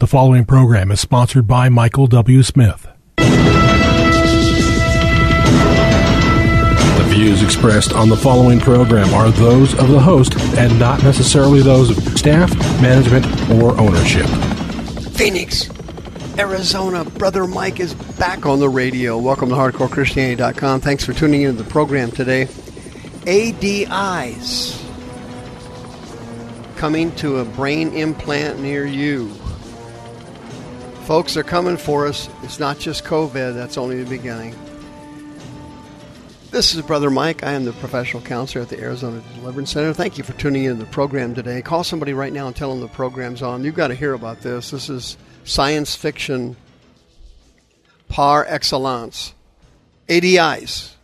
The following program is sponsored by Michael W. Smith. The views expressed on the following program are those of the host and not necessarily those of staff, management, or ownership. Phoenix, Arizona, Brother Mike is back on the radio. Welcome to HardcoreChristianity.com. Thanks for tuning into the program today. ADIs coming to a brain implant near you. Folks are coming for us. It's not just COVID, that's only the beginning. This is Brother Mike. I am the professional counselor at the Arizona Deliverance Center. Thank you for tuning in to the program today. Call somebody right now and tell them the program's on. You've got to hear about this. This is science fiction par excellence. ADIs.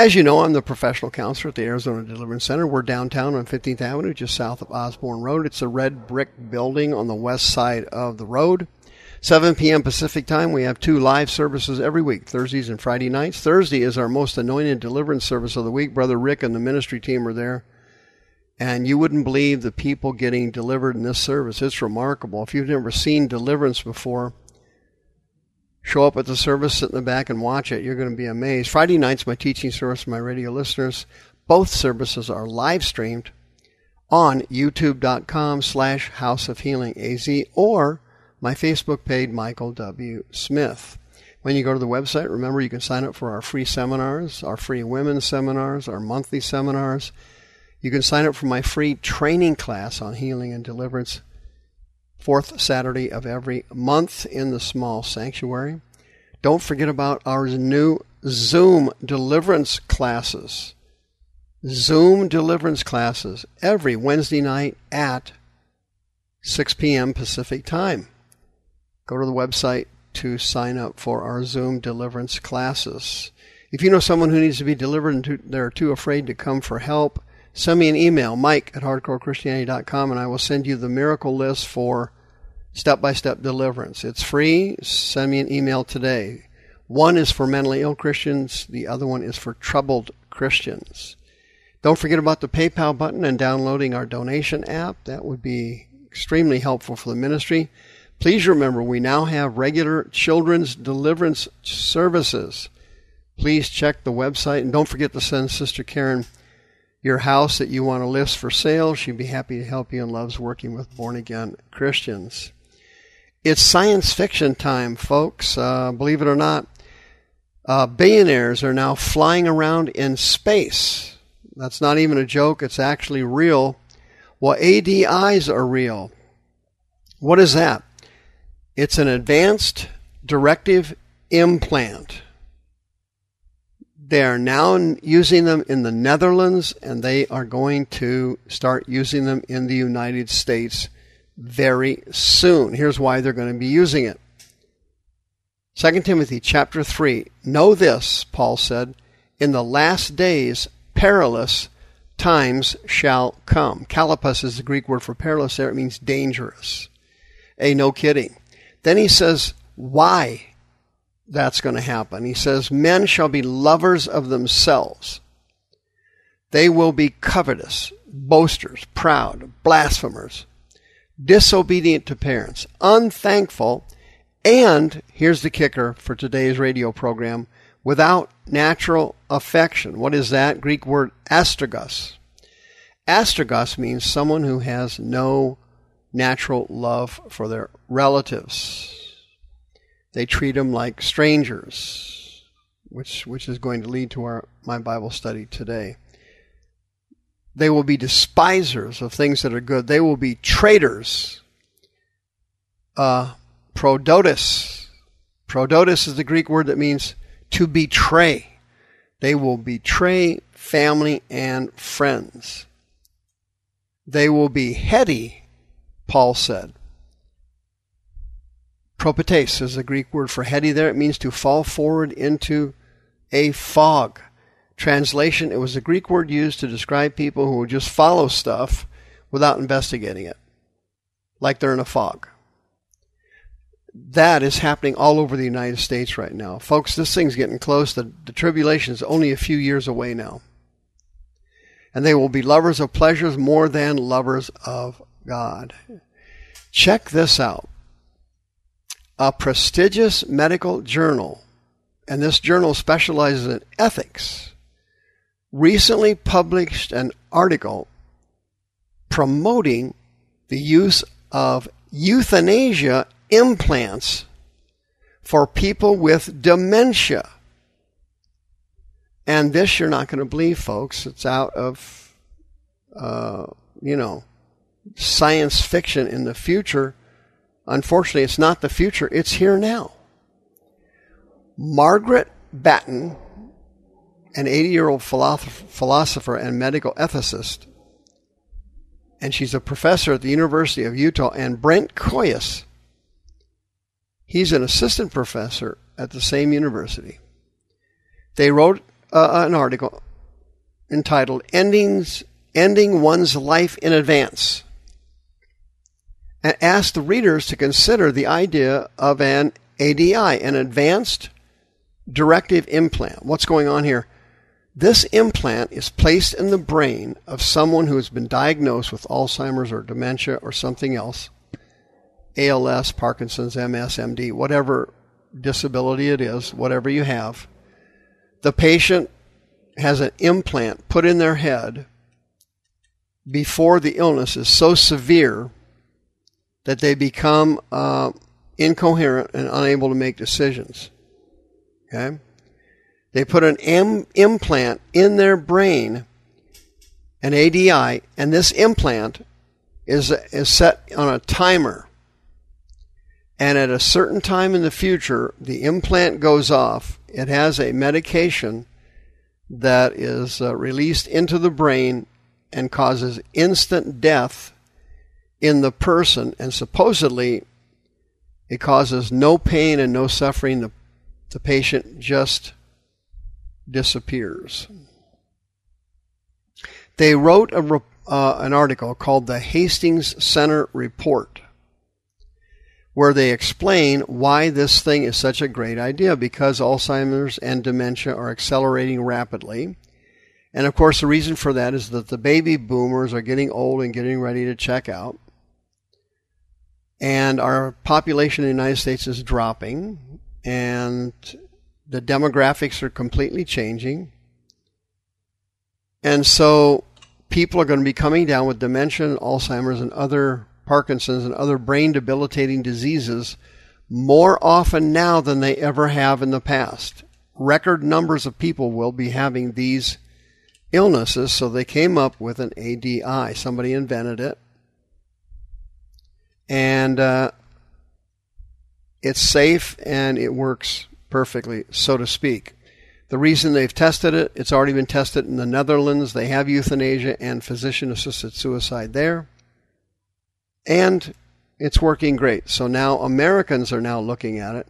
As you know, I'm the professional counselor at the Arizona Deliverance Center. We're downtown on 15th Avenue, just south of Osborn Road. It's a red brick building on the west side of the road. 7 p.m. Pacific time, we have two live services every week, Thursdays and Friday nights. Thursday is our most anointed deliverance service of the week. Brother Rick and the ministry team are there. And you wouldn't believe the people getting delivered in this service. It's remarkable. If you've never seen deliverance before, show up at the service, sit in the back, and watch it. You're going to be amazed. Friday night's my teaching service for my radio listeners. Both services are live streamed on youtube.com slash house of healing az or my facebook page michael w smith when you go to the website remember you can sign up for our free seminars our free women's seminars our monthly seminars you can sign up for my free training class on healing and deliverance fourth Saturday of every month in the small sanctuary. Don't forget about our new Zoom deliverance classes. Zoom deliverance classes every Wednesday night at 6 p.m. Pacific time. Go to the website to sign up for our Zoom deliverance classes. If you know someone who needs to be delivered and they're too afraid to come for help, send me an email, mike at hardcorechristianity.com, and I will send you the miracle list for step by step deliverance. It's free. Send me an email today. One is for mentally ill Christians, the other one is for troubled Christians. Don't forget about the PayPal button and downloading our donation app. That would be extremely helpful for the ministry. Please remember, we now have regular children's deliverance services. Please check the website and don't forget to send Sister Karen your house that you want to list for sale. She'd be happy to help you and loves working with born again Christians. It's science fiction time, folks. Uh, believe it or not, uh, billionaires are now flying around in space. That's not even a joke, it's actually real. Well, ADIs are real. What is that? It's an advanced directive implant. They are now using them in the Netherlands and they are going to start using them in the United States very soon. Here's why they're going to be using it. 2 Timothy chapter 3. Know this, Paul said, in the last days perilous times shall come. Kalapus is the Greek word for perilous there. It means dangerous. Hey, no kidding. Then he says, why that's going to happen. He says, Men shall be lovers of themselves. They will be covetous, boasters, proud, blasphemers, disobedient to parents, unthankful, and here's the kicker for today's radio program without natural affection. What is that? Greek word astragus. Astragus means someone who has no natural love for their relatives. They treat them like strangers, which, which is going to lead to our, my Bible study today. They will be despisers of things that are good. They will be traitors. Uh, prodotus. Prodotus is the Greek word that means to betray. They will betray family and friends. They will be heady, Paul said. Propetes is the Greek word for heady there. It means to fall forward into a fog. Translation, it was a Greek word used to describe people who just follow stuff without investigating it, like they're in a fog. That is happening all over the United States right now. Folks, this thing's getting close. The, the tribulation is only a few years away now. And they will be lovers of pleasures more than lovers of God. Check this out. A prestigious medical journal, and this journal specializes in ethics, recently published an article promoting the use of euthanasia implants for people with dementia. And this you're not going to believe, folks. It's out of, uh, you know, science fiction in the future. Unfortunately, it's not the future, it's here now. Margaret Battin, an 80 year old philosopher and medical ethicist, and she's a professor at the University of Utah, and Brent Kious, he's an assistant professor at the same university. They wrote uh, an article entitled Endings, Ending One's Life in Advance and asked the readers to consider the idea of an ADI, an advanced directive implant. What's going on here? This implant is placed in the brain of someone who has been diagnosed with Alzheimer's or dementia or something else, ALS, Parkinson's, MS, MD, whatever disability it is, whatever you have. The patient has an implant put in their head before the illness is so severe that they become uh, incoherent and unable to make decisions. Okay? They put an M- implant in their brain, an ADI, and this implant is, is set on a timer. And at a certain time in the future, the implant goes off. It has a medication that is uh, released into the brain and causes instant death in the person, and supposedly it causes no pain and no suffering. The, the patient just disappears. They wrote a, uh, an article called the Hastings Center Report, where they explain why this thing is such a great idea because Alzheimer's and dementia are accelerating rapidly. And of course, the reason for that is that the baby boomers are getting old and getting ready to check out. And our population in the United States is dropping. And the demographics are completely changing. And so people are going to be coming down with dementia, Alzheimer's, and other Parkinson's and other brain debilitating diseases more often now than they ever have in the past. Record numbers of people will be having these illnesses, so they came up with an ADI. Somebody invented it. And uh, it's safe and it works perfectly, so to speak. The reason they've tested it, it's already been tested in the Netherlands. They have euthanasia and physician assisted suicide there. And it's working great. So now Americans are now looking at it.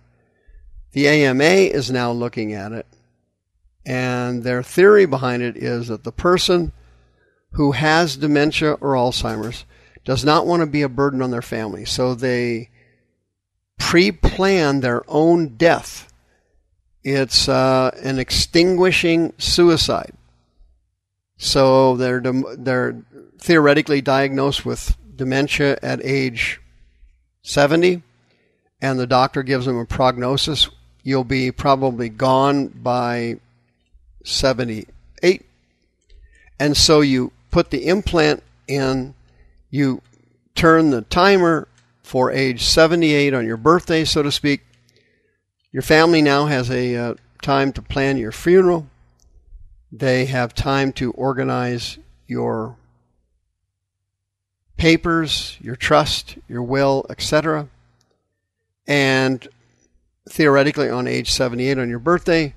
The AMA is now looking at it. And their theory behind it is that the person who has dementia or Alzheimer's does not want to be a burden on their family. So they pre plan their own death it's uh, an extinguishing suicide. So they're they're theoretically diagnosed with dementia at age 70, and the doctor gives them a prognosis. You'll be probably gone by 78. And so you put the implant in, you turn the timer for age 78 on your birthday, so to speak, your family now has a uh, time to plan your funeral. They have time to organize your papers, your trust, your will, etc. And theoretically, on age 78 on your birthday,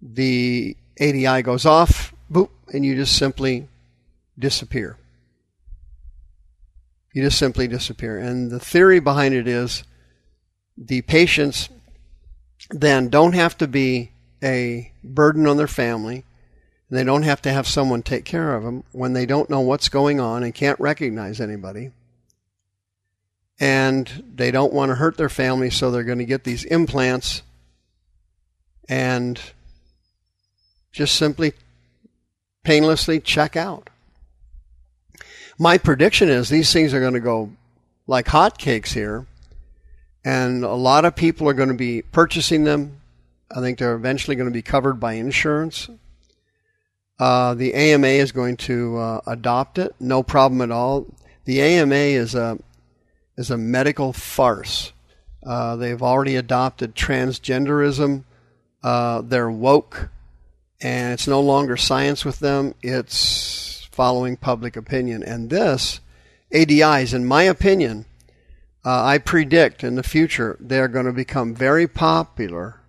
the ADI goes off, boop, and you just simply disappear. You just simply disappear. And the theory behind it is the patients then don't have to be a burden on their family. They don't have to have someone take care of them when they don't know what's going on and can't recognize anybody. And they don't want to hurt their family, so they're going to get these implants and just simply painlessly check out. My prediction is these things are going to go like hotcakes here, and a lot of people are going to be purchasing them. I think they're eventually going to be covered by insurance. Uh, the AMA is going to uh, adopt it, no problem at all. The AMA is a is a medical farce. Uh, they've already adopted transgenderism. Uh, they're woke, and it's no longer science with them. It's following public opinion. And this, ADIs, in my opinion, uh, I predict in the future they're going to become very popular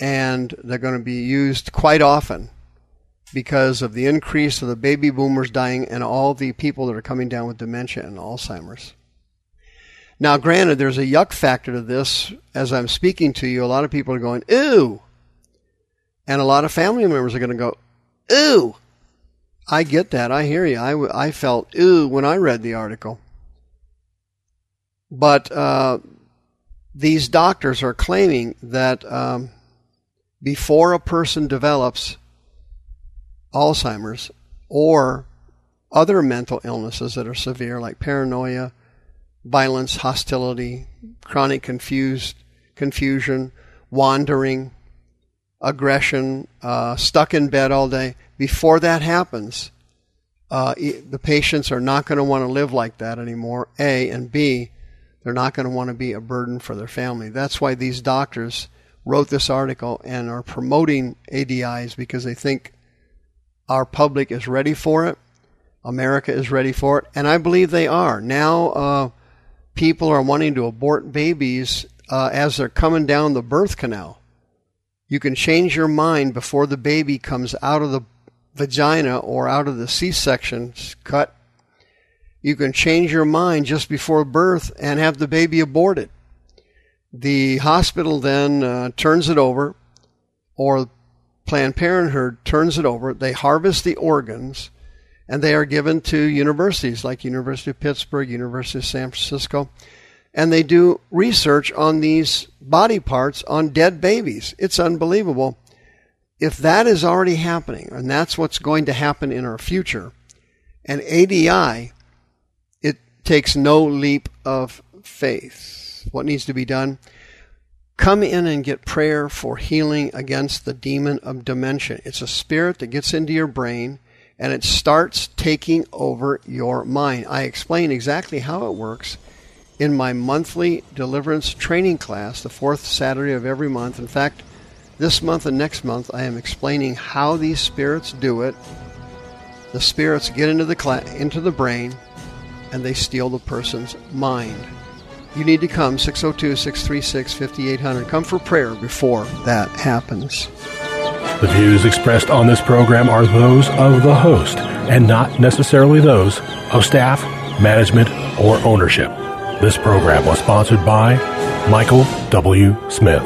and they're going to be used quite often because of the increase of the baby boomers dying and all the people that are coming down with dementia and Alzheimer's. Now, granted, there's a yuck factor to this. As I'm speaking to you, a lot of people are going, ooh. And a lot of family members are going to go, ooh. I get that. I hear you. I, I felt ooh when I read the article. But uh, these doctors are claiming that um, before a person develops Alzheimer's or other mental illnesses that are severe, like paranoia, violence, hostility, chronic confused confusion, wandering, aggression, uh, stuck in bed all day. Before that happens, uh, the patients are not going to want to live like that anymore. A and B, they're not going to want to be a burden for their family. That's why these doctors wrote this article and are promoting ADIs because they think our public is ready for it. America is ready for it, and I believe they are. Now, uh, people are wanting to abort babies uh, as they're coming down the birth canal. You can change your mind before the baby comes out of the vagina or out of the C section cut. You can change your mind just before birth and have the baby aborted. The hospital then uh, turns it over, or Planned Parenthood turns it over. They harvest the organs and they are given to universities like University of Pittsburgh, University of San Francisco, and they do research on these body parts on dead babies. It's unbelievable. If that is already happening, and that's what's going to happen in our future, and ADI, takes no leap of faith. What needs to be done? Come in and get prayer for healing against the demon of dementia. It's a spirit that gets into your brain and it starts taking over your mind. I explain exactly how it works in my monthly deliverance training class, the fourth Saturday of every month. In fact, this month and next month, I am explaining how these spirits do it. The spirits get into the cla- into the brain, and they steal the person's mind you need to come 602 636 5800. Come for prayer before that happens. The views expressed on this program are those of the host and not necessarily those of staff, management, or ownership. This program was sponsored by Michael W. Smith.